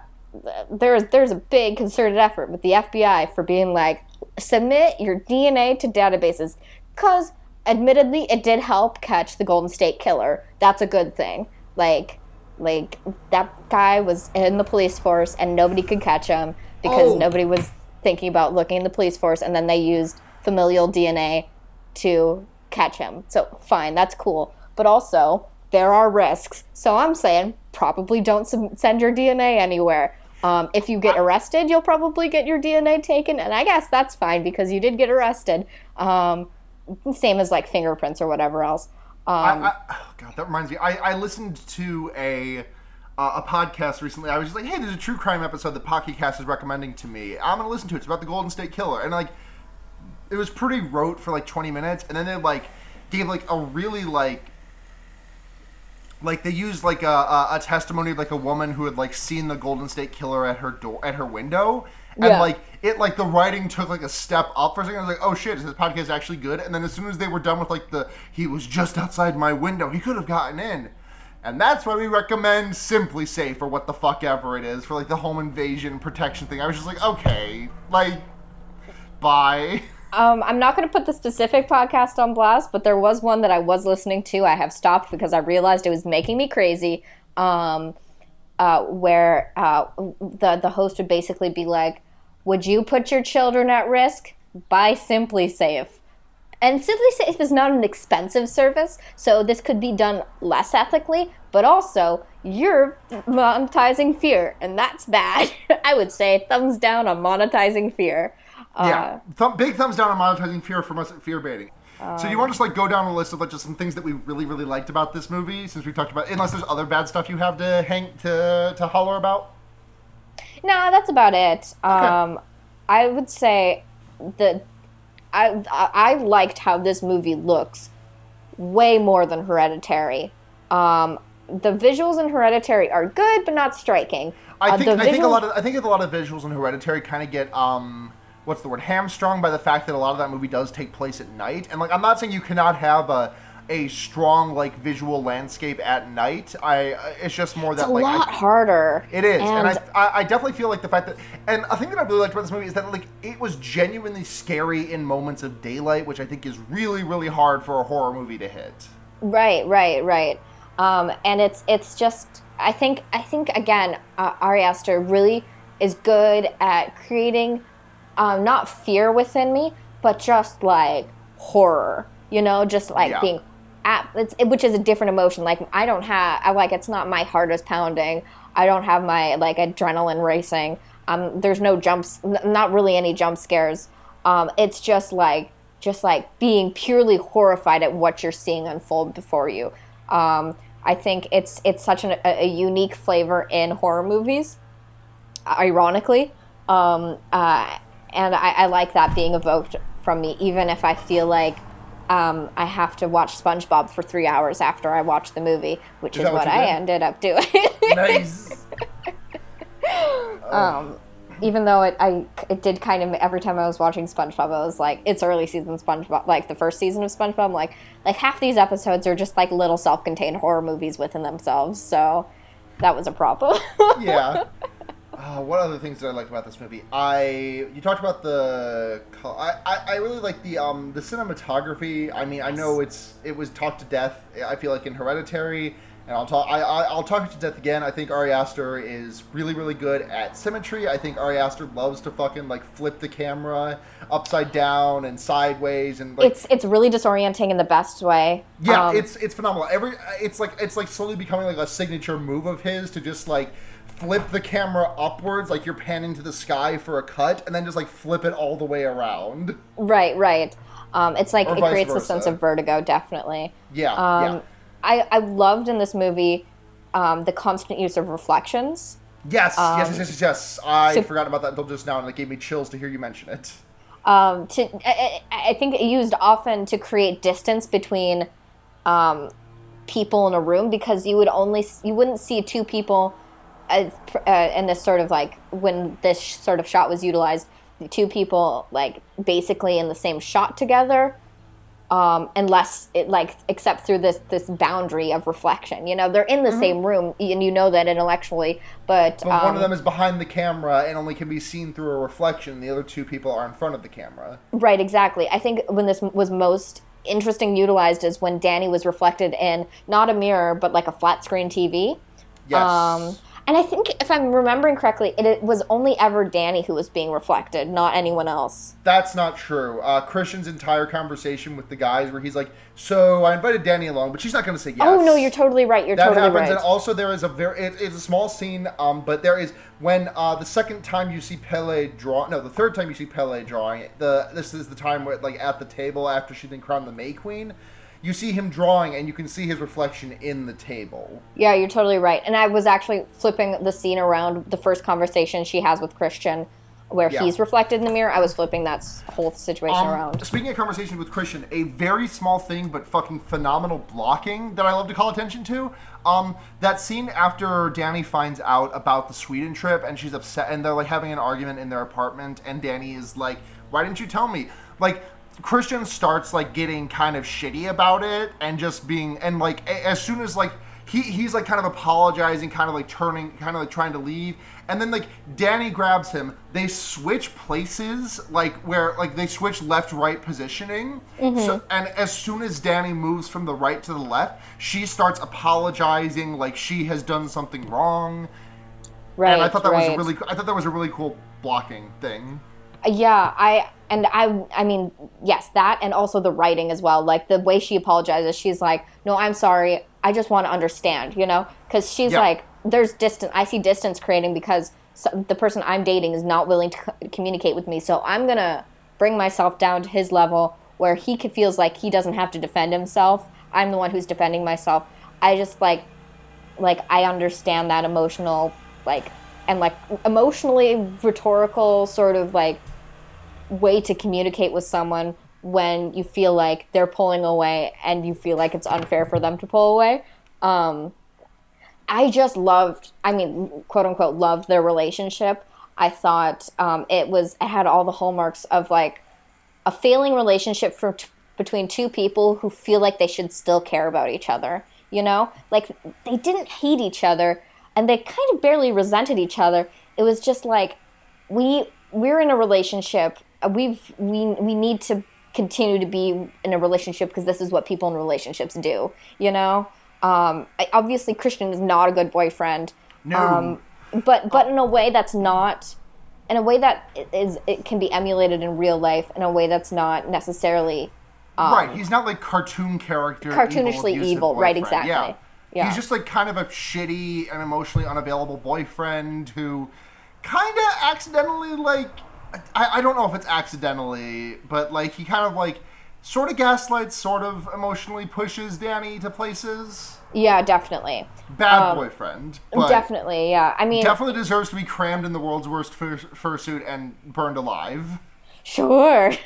there's there's a big concerted effort with the FBI for being like submit your DNA to databases, because admittedly it did help catch the Golden State Killer. That's a good thing. Like like that guy was in the police force and nobody could catch him because Oh. nobody was thinking about looking in the police force and then they used familial DNA to catch him. So fine, that's cool. But also, there are risks. So I'm saying probably don't sub- send your DNA anywhere. Um, if you get arrested, you'll probably get your DNA taken, and I guess that's fine because you did get arrested. Um, same as like fingerprints or whatever else. Um, I, oh God, that reminds me. I, I listened to a uh, a podcast recently. I was just like, hey, there's a true crime episode that Pocket Casts is recommending to me. I'm gonna listen to it. It's about the Golden State Killer, and like, it was pretty rote for like 20 minutes, and then they like gave like a really like like they used like a, a, a testimony of like a woman who had like seen the Golden State Killer at her door at her window, and Yeah. like it like the writing took like a step up for a second. I was like, oh shit, is this podcast actually good? And then as soon as they were done with like the he was just outside my window, he could have gotten in. And that's why we recommend SimpliSafe or what the fuck ever it is for like the home invasion protection thing. I was just like, okay, like, bye. Um, I'm not going to put the specific podcast on blast, but there was one that I was listening to. I have stopped because I realized it was making me crazy. Um, uh, where uh, the the host would basically be like, "Would you put your children at risk? Buy SimpliSafe." And SimpliSafe is not an expensive service, so this could be done less ethically, but also you're monetizing fear, and that's bad. I would say thumbs down on monetizing fear. Uh, Yeah, Thumb, big thumbs down on monetizing fear from us at fear baiting. so you want to just like go down a list of like just some things that we really really liked about this movie since we've talked about unless there's other bad stuff you have to hang to to holler about. No, that's about it. Um, I would say that I I liked how this movie looks way more than Hereditary. Um, the visuals in Hereditary are good, but not striking. I Uh, think the I think a lot of I think a lot of visuals in Hereditary kind of get um what's the word hamstrung by the fact that a lot of that movie does take place at night and like I'm not saying you cannot have a a strong like visual landscape at night. I it's just more that it's a like I- lot harder. It is, and, and, I, I I definitely feel like the fact that, and a thing that I really liked about this movie is that like it was genuinely scary in moments of daylight, which I think is really really hard for a horror movie to hit. Right, right, right. Um, and it's it's just I think I think again uh, Ari Aster really is good at creating um, not fear within me, but just like horror. You know, just like Yeah. being at it's it, which is a different emotion. Like I don't have I like it's not my heart is pounding. I don't have my like adrenaline racing. Um, there's no jumps, n- not really any jump scares. Um, it's just like just like being purely horrified at what you're seeing unfold before you. Um, I think it's it's such an, a, a unique flavor in horror movies. Ironically, um, uh, and I, I like that being evoked from me, even if I feel like um, I have to watch SpongeBob for three hours after I watch the movie, which Is is, what I ended up doing. Nice. even though it I it did kind of every time I was watching SpongeBob, I was like, it's early season SpongeBob, like the first season of SpongeBob. I'm like, like half these episodes are just like little self-contained horror movies within themselves. So that was a problem. yeah. Uh, what other things did I like about this movie? I you talked about the I, I, I really like the um the cinematography. I mean I know it's it was talked to death. I feel like in Hereditary, and I'll talk I, I I'll talk it to death again. I think Ari Aster is really really good at symmetry. I think Ari Aster loves to fucking like flip the camera upside down and sideways and like it's it's really disorienting in the best way. yeah, Um, it's it's phenomenal. Every it's like it's like slowly becoming like a signature move of his to just like flip the camera upwards, like you're panning to the sky for a cut, and then just like flip it all the way around. right, right. Um, it's like Or it creates a sense of vertigo, definitely. Yeah, Um, yeah. I I loved in this movie um, the constant use of reflections. Yes, um, yes, yes, yes, yes, yes. I so- forgot about that until just now, and it gave me chills to hear you mention it. um, to I, I think it used often to create distance between um, people in a room because you would only you wouldn't see two people uh, in this sort of like when this sort of shot was utilized the two people like basically in the same shot together um, unless it like except through this this boundary of reflection you know they're in the same room and you know that intellectually but, But um, one of them is behind the camera and only can be seen through a reflection. The other two people are in front of the camera. Right, exactly. I think when this was most interesting utilized is when Danny was reflected in not a mirror but like a flat screen TV. Yes. Um, And I think if I'm remembering correctly, it, it was only ever Danny who was being reflected, not anyone else. That's not true. Uh, Christian's entire conversation with the guys, where he's like, "So I invited Danny along, but she's not going to say yes." Oh no, you're totally right. You're that totally happens, right. and also there is a very it, it's a small scene, um, but there is when uh, the second time you see Pelle draw, no, the third time you see Pelle drawing. The this is the time where like at the table after she's been crowned the May Queen, you see him drawing, and you can see his reflection in the table. Yeah, you're totally right. And I was actually flipping the scene around the first conversation she has with Christian, where Yeah. he's reflected in the mirror. I was flipping that whole situation Um, around. Speaking of conversation with Christian, a very small thing but fucking phenomenal blocking that I love to call attention to. Um, that scene after Danny finds out about the Sweden trip and she's upset and they're like having an argument in their apartment and Danny is like, "Why didn't you tell me?" Like Christian starts like getting kind of shitty about it and just being and like a- as soon as like he he's like kind of apologizing, kind of like turning, kind of like trying to leave, and then like Danny grabs him. They switch places, like where like they switch left right positioning. Mm-hmm. So and as soon as Danny moves from the right to the left, she starts apologizing, like she has done something wrong. Right. and I thought that right. was a really, I thought that was a really cool blocking thing. Yeah, I and I I mean, yes, that and also the writing as well. Like the way she apologizes, she's like, "No, I'm sorry. I just want to understand," you know? Cuz she's Yeah. like there's distance I see distance creating because so, the person I'm dating is not willing to co- communicate with me. So I'm going to bring myself down to his level where he feels like he doesn't have to defend himself. I'm the one who's defending myself. I just like like I understand that emotional like and like emotionally rhetorical sort of like way to communicate with someone when you feel like they're pulling away and you feel like it's unfair for them to pull away. Um, I just loved, I mean, quote unquote, loved their relationship. I thought um, it was, it had all the hallmarks of like a failing relationship for t- between two people who feel like they should still care about each other. You know, like they didn't hate each other, and they kind of barely resented each other. It was just like we we're in a relationship. We've we we need to continue to be in a relationship because this is what people in relationships do. You know, um, I, obviously Christian is not a good boyfriend. No. Um, but but in a way that's not in a way that is it can be emulated in real life in a way that's not necessarily right, he's not like cartoon character, Cartoonishly abusive evil, right, exactly. Yeah. Yeah. he's just like kind of a shitty and emotionally unavailable boyfriend who kind of accidentally like I, I don't know if it's accidentally, but like he kind of like sort of gaslights, sort of emotionally pushes Danny to places. yeah definitely. Bad boyfriend, but definitely yeah. I mean definitely deserves to be crammed in the world's worst fur- fursuit and burned alive. sure.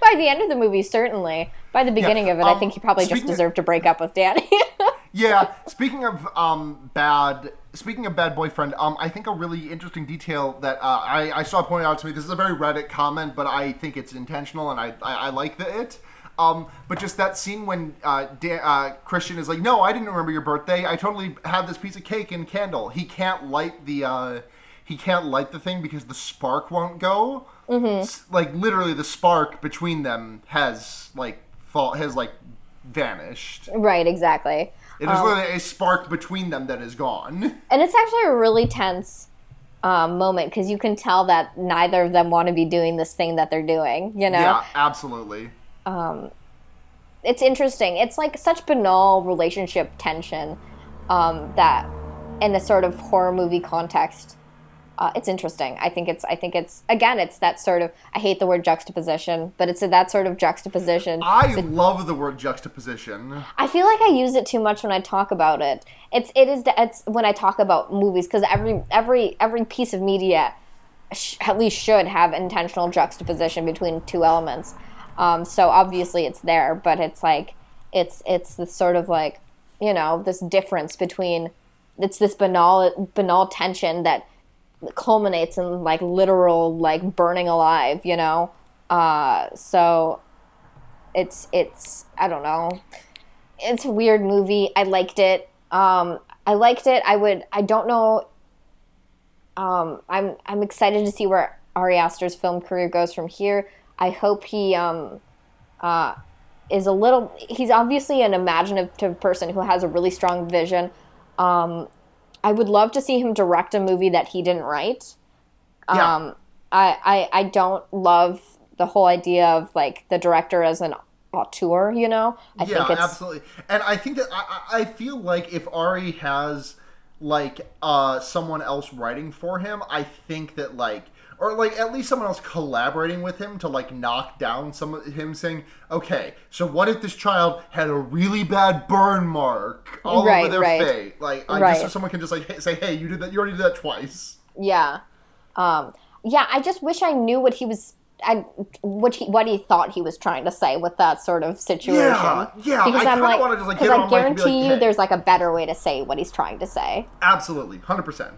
By the end of the movie certainly. By the beginning of it i um, think he probably just speaking of- deserved to break up with danny Yeah. Speaking of um, bad, speaking of bad boyfriend, um, I think a really interesting detail that uh, I, I saw pointed out to me. This is a very Reddit comment, but I think it's intentional, and I I, I like the it. Um, but just that scene when uh, Dan, uh, Christian is like, "No, I didn't remember your birthday. I totally had this piece of cake and candle." He can't light the uh, he can't light the thing because the spark won't go. Mm-hmm. Like literally, the spark between them has like fall has like vanished. right exactly It is literally a spark between them that is gone. and it's actually a really tense um, moment because you can tell that neither of them want to be doing this thing that they're doing you know Yeah, absolutely. it's interesting. It's like such banal relationship tension um, that, in a sort of horror movie context, uh, it's interesting. I think it's. I think it's again. It's that sort of. I hate the word juxtaposition, but it's that sort of juxtaposition. I love the word juxtaposition. I feel like I use it too much when I talk about it. It's. It is. It's when I talk about movies because every every every piece of media sh- at least should have intentional juxtaposition between two elements. Um, so obviously it's there, but it's like it's it's this sort of like you know this difference between it's this banal banal tension that culminates in like literal like burning alive, you know. Uh, so it's it's I don't know. It's a weird movie. I liked it. Um, I liked it. I would. I don't know um, I'm I'm excited to see where Ari Aster's film career goes from here. I hope he um, uh, is a little. He's obviously an imaginative person who has a really strong vision. Um, I would love to see him direct a movie that he didn't write. Yeah. Um, I, I I don't love the whole idea of like the director as an auteur. You know, I yeah, think it's absolutely. And I think that I, I I feel like if Ari has like uh someone else writing for him, I think that like or like at least someone else collaborating with him to like knock down some of him saying, okay, so what if this child had a really bad burn mark all Right, over their right. face? Like, I Right. just so someone can just like say, hey, you did that. You already did that twice. Yeah. Um, yeah, I just wish I knew what he was I what he what he thought he was trying to say with that sort of situation. Yeah, yeah, Because I kinda like, because get I on mic and be like, guarantee you "Hey." there's like a better way to say what he's trying to say. Absolutely, hundred percent.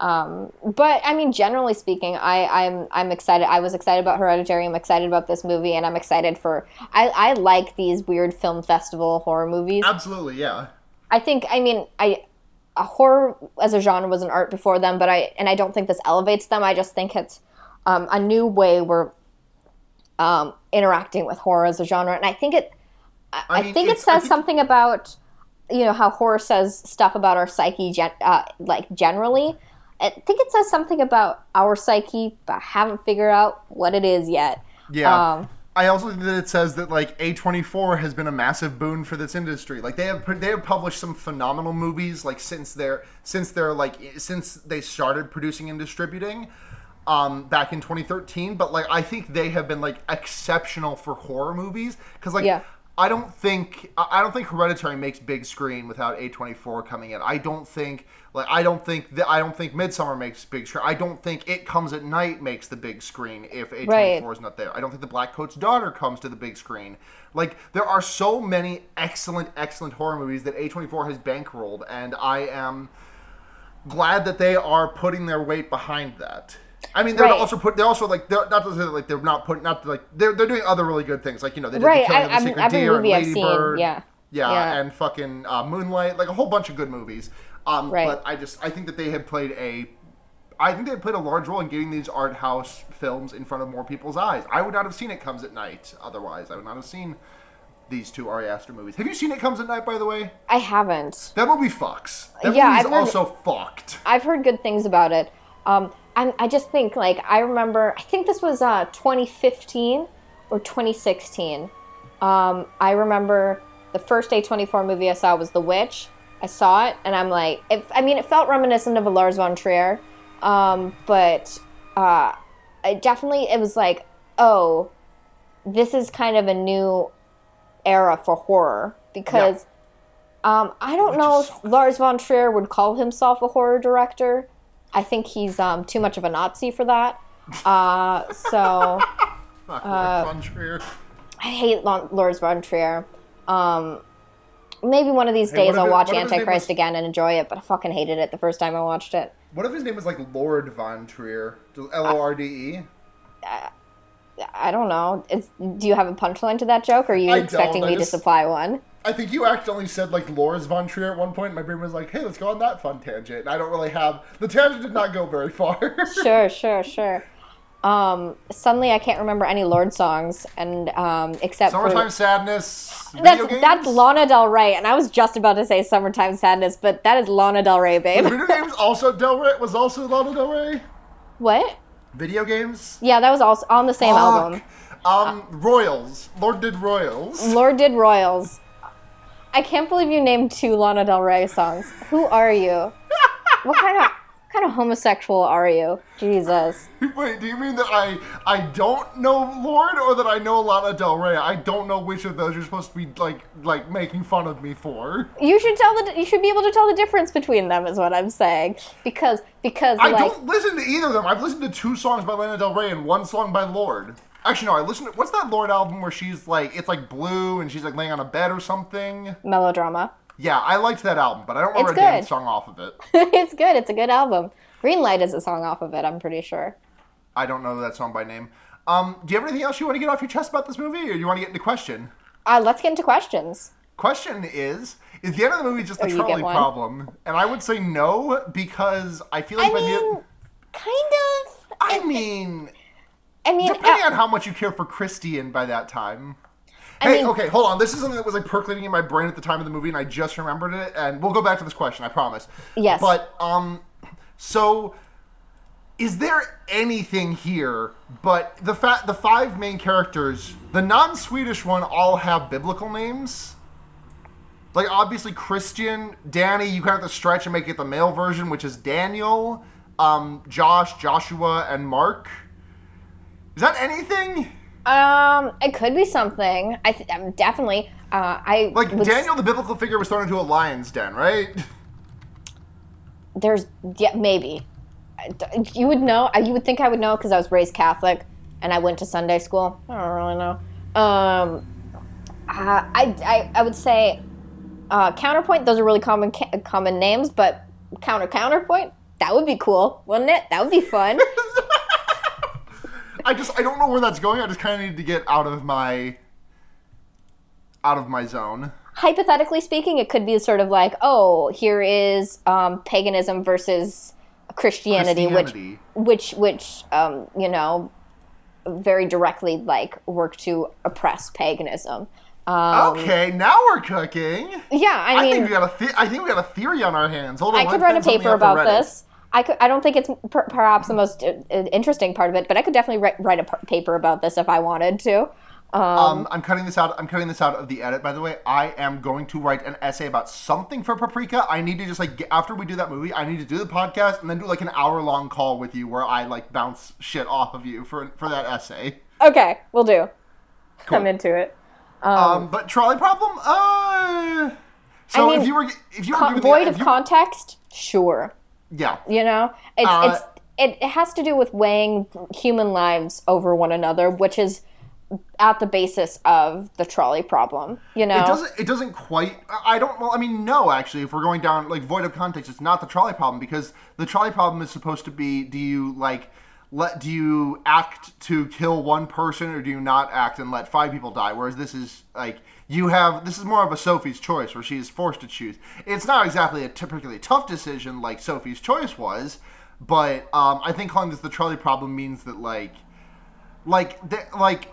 But I mean, generally speaking, I, I'm I'm excited. I was excited about Hereditary. I'm excited about this movie, and I'm excited for. I, I like these weird film festival horror movies. Absolutely, yeah. I think I mean I a horror as a genre was an art before them, but I and I don't think this elevates them. I just think it's um, a new way we're um, interacting with horror as a genre, and I think it. I, I mean, think it says think- something about you know how horror says stuff about our psyche, gen- uh, like generally. I think it says something about our psyche, but I haven't figured out what it is yet. Yeah. Um, I also think that it says that like A24 has been a massive boon for this industry. Like they have they have published some phenomenal movies like since their since they're like since they started producing and distributing um back in 2013, but like I think they have been like exceptional for horror movies cuz like Yeah. I don't think I don't think Hereditary makes big screen without A24 coming in. I don't think like I don't think that I don't think Midsommar makes big screen. I don't think It Comes at Night makes the big screen if A24 Right. is not there. I don't think The Blackcoat's Daughter comes to the big screen. Like there are so many excellent excellent horror movies that A24 has bankrolled and I am glad that they are putting their weight behind that. I mean, they're Right. also put. They're also like they're not to say that like they're not putting not like they're they're doing other really good things. Like you know they did Right, the Killing I- of the every Deer, I've Lady Bird, yeah. yeah, Yeah. and fucking uh, Moonlight, like a whole bunch of good movies. Um, Right. But I just I think that they have played a. I think they played a large role in getting these art house films in front of more people's eyes. I would not have seen It Comes at Night otherwise. I would not have seen these two Ari Aster movies. Have you seen It Comes at Night, by the way? I haven't. That movie fucks. That Yeah, movie's I've heard- also fucked. I've heard good things about it. Um, I'm, I just think like I remember. I think this was uh, 2015 or 2016. Um, I remember the first A24 movie I saw was The Witch. I saw it and I'm like, if I mean, it felt reminiscent of a Lars von Trier, um, but uh, I definitely it was like, oh, this is kind of a new era for horror because. Um, I don't know if Lars von Trier would call himself a horror director. I think he's um, too much of a Nazi for that. Uh, so Fuck, Uh, Von Trier. I hate Lars von Trier. Um, maybe one of these Hey, days I'll watch what if his name Antichrist was- again and enjoy it, but I fucking hated it the first time I watched it. What if his name was like Lorde Von Trier? L O R D E? I don't know. Is, do you have a punchline to that joke, or are you I expecting me just- to supply one? I think you accidentally said like Lors Von Trier at one point. My brain was like, hey, let's go on that fun tangent. And I don't really have. The tangent did not go very far. Sure, sure, sure. Um, suddenly I can't remember any Lorde songs, and um, except Summertime for Sadness. that's games? that's Lana Del Rey, and I was just about to say "Summertime Sadness," but that is Lana Del Rey, babe. Video games also Del Rey was also Lana Del Rey. what? Video games. Yeah, that was also on the same album. Fuck. Um, Royals. Lorde did Royals. Lorde did Royals. I can't believe you named two Lana Del Rey songs. Who are you? what kind of kind of homosexual are you? Jesus. Wait, do you mean that I I don't know Lorde or that I know Lana Del Rey? I don't know which of those you're supposed to be like like making fun of me for. You should tell the you should be able to tell the difference between them is what I'm saying. Because because I like don't listen to either of them. I've listened to two songs by Lana Del Rey and one song by Lorde. Actually, no. I listened. To, what's that Lorde album where she's like, it's like blue and she's like laying on a bed or something? melodrama. Yeah, I liked that album, but I don't remember It's a damn song off of it. it's good. It's a good album. Green Light is a song off of it. I'm pretty sure. I don't know that song by name. Um, do you have anything else you want to get off your chest about this movie, or do you want to get into question? Uh, let's get into questions. Question is: Is the end of the movie just a Oh, trolley problem? And I would say no because I feel I like the mean, end, kind of. I mean, I mean, depending uh, on how much you care for Christian by that time. I hey, mean- okay, hold on. This is something that was like percolating in my brain at the time of the movie, and I just remembered it. And we'll go back to this question, I promise. Yes. But um, so is there anything here? But the fact the five main characters, the non-Swedish one, all have biblical names. Like obviously Christian, Danny, you kind of have to stretch and make it the male version, which is Daniel, um, Josh, Joshua, and Mark. Is that anything? Um, it could be something. I th- um, definitely. Uh, I Like would s- Daniel, the biblical figure, was thrown into a lion's den, right? There's yeah maybe. You would know. You would think I would know because I was raised Catholic and I went to Sunday school. I don't really know. Um, uh, I, I I would say uh, counterpoint. Those are really common ca- common names, but counter counterpoint. That would be cool, wouldn't it? That would be fun. I just I don't know where that's going. I just kind of need to get out of my out of my zone. hypothetically speaking, it could be sort of like, oh, here is um, paganism versus Christianity, Christianity. which, which, which, um, you know, very directly like work to oppress paganism. Um, Okay, now we're cooking. Yeah, I I, mean, think we got a the- I think we got a theory on our hands. Hold on, I could write a paper about this. I could. I don't think it's per- perhaps the most uh, uh, interesting part of it, but I could definitely write, write a p- paper about this if I wanted to. Um, I'm cutting this out. I'm cutting this out of the edit. By the way, I am going to write an essay about something for Paprika. I need to just like get, after we do that movie, I need to do the podcast and then do like an hour long call with you where I like bounce shit off of you for for that essay. Okay, we'll do. Cool. I'm into it. Um, but trolley problem. Uh, so I mean, if you were if you were Con- void the, of you- context, sure. Yeah. You know, it's Uh, it's it, has to do with weighing human lives over one another, which is at the basis of the trolley problem. You know, It doesn't. It doesn't quite. I I don't. Well, I mean, no. Actually, if we're going down like void of context, it's not the trolley problem because the trolley problem is supposed to be: do you like let do you act to kill one person or do you not act and let five people die? Whereas this is like you have. This is more of a Sophie's choice where she is forced to choose. It's not exactly a typically tough decision like Sophie's choice was, but um, I think calling this the trolley problem means that like like th- like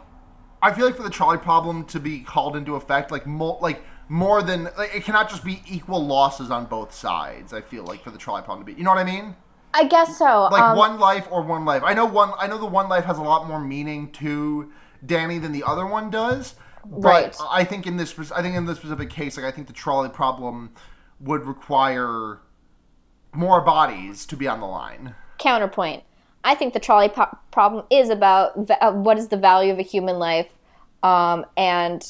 I feel like for the trolley problem to be called into effect, like more like more than like, it cannot just be equal losses on both sides. I feel like for the trolley problem to be, you know what I mean? I guess so. Like um, one life or one life. I know one. I know the one life has a lot more meaning to Danny than the other one does. But Right. I think in this, I think in this specific case, like I think the trolley problem would require more bodies to be on the line. counterpoint. I think the trolley po- problem is about va- uh, what is the value of a human life, um, and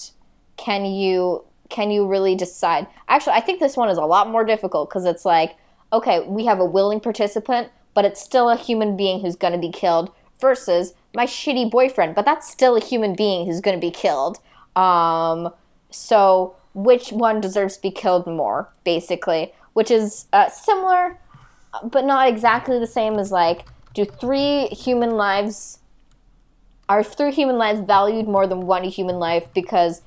can you can you really decide? Actually, I think this one is a lot more difficult because it's like, okay, we have a willing participant, but it's still a human being who's going to be killed. Versus my shitty boyfriend, but that's still a human being who's going to be killed. Um, so which one deserves to be killed more, basically? Which is uh, similar but not exactly the same as like do three human lives are three human lives valued more than one human life because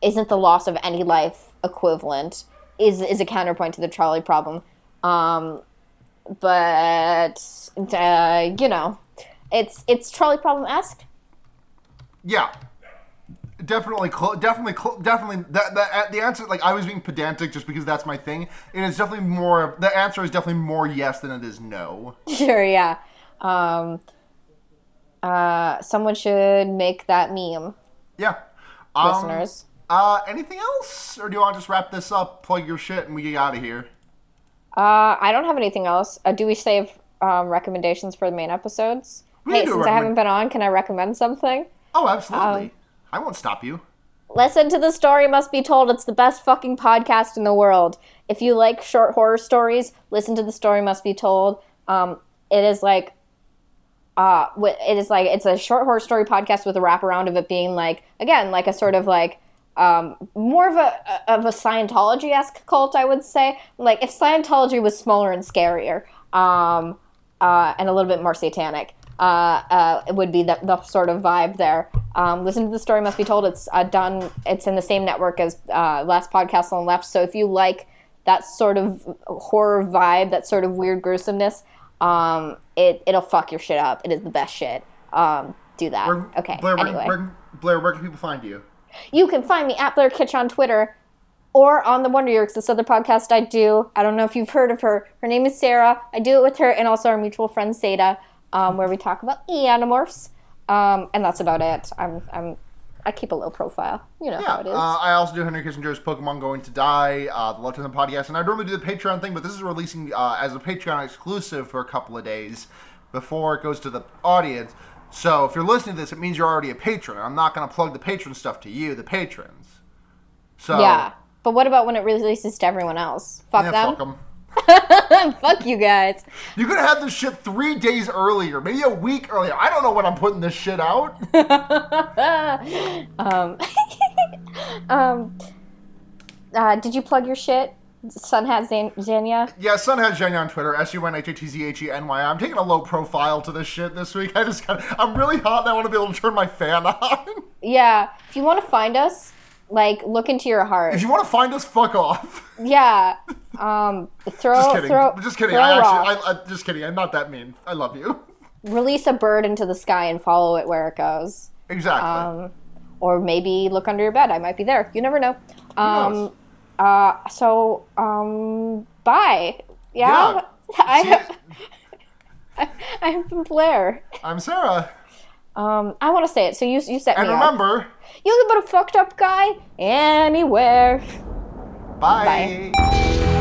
isn't the loss of any life equivalent is is a counterpoint to the trolley problem um but uh, you know it's it's trolley problem esque Yeah, definitely, clo- definitely, clo- definitely. That, that the answer, like I was being pedantic just because that's my thing. It is definitely more. The answer is definitely more yes than it is no. sure yeah um uh someone should make that meme Yeah, um, listeners Uh, anything else, or do you want to just wrap this up, plug your shit, and we get out of here? Uh, I don't have anything else. Uh, do we save um, recommendations for the main episodes? We hey, can do a since I haven't been on, can I recommend something? Oh, absolutely. Um, I won't stop you. Listen to the story must be told. It's the best fucking podcast in the world. If you like short horror stories, listen to the story must be told. Um, it is like, uh, it is like it's a short horror story podcast with a wraparound of it being like again like a sort of like um, more of a of a Scientology esque cult, I would say. Like if Scientology was smaller and scarier, um, uh, and a little bit more satanic, uh, uh, it would be the, the sort of vibe there. Um, listen to the story must be told. It's uh, done. It's in the same network as uh, last podcast on the left. So if you like that sort of horror vibe, that sort of weird gruesomeness, um, it it'll fuck your shit up. It is the best shit. Um, do that. Where- okay. Blair, where, where, Blair, where can people find you? You can find me at Blair Kitch on Twitter or on the Wonder Years, this other podcast I do. I don't know if you've heard of her. Her name is Sarah. I do it with her and also our mutual friend Seda, um, where we talk about e-animorphs. Um, and that's about it. I'm, I'm, I keep a low profile. You know how it is. Uh, I also do Henry Kissinger's Pokemon Going to Die, uh, the Left Hand podcast, and I normally do the Patreon thing, but this is releasing uh, as a Patreon exclusive for a couple of days before it goes to the audience. So if you're listening to this, it means you're already a patron. I'm not going to plug the patron stuff to you, the patrons. So yeah. But what about when it releases to everyone else? Fuck yeah, fuck them. fuck 'em. Fuck you guys. You could have had this shit three days earlier, maybe a week earlier. I don't know when I'm putting this shit out. um, um, uh, did you plug your shit? Sun hat Zan- Zania. Yeah, Sun has Jenny on Twitter, S U N H A T Z H E N Y. I'm taking a low profile to this shit this week. I just got, I'm really hot and I want to be able to turn my fan on. Yeah. If you want to find us, like look into your heart. if you want to find us, fuck off. Yeah. Um, throw, Just kidding. throw, just kidding. I actually. I, I, just kidding. I'm not that mean. I love you. Release a bird into the sky and follow it where it goes. Exactly. Um, or maybe look under your bed. I might be there. You never know. Um? Uh, so, um, bye. Yeah. See I, I been Blair. I'm Sarah. Um, I want to say it. So you you set And me up. remember, You can put a fucked up guy anywhere. bye. Bye.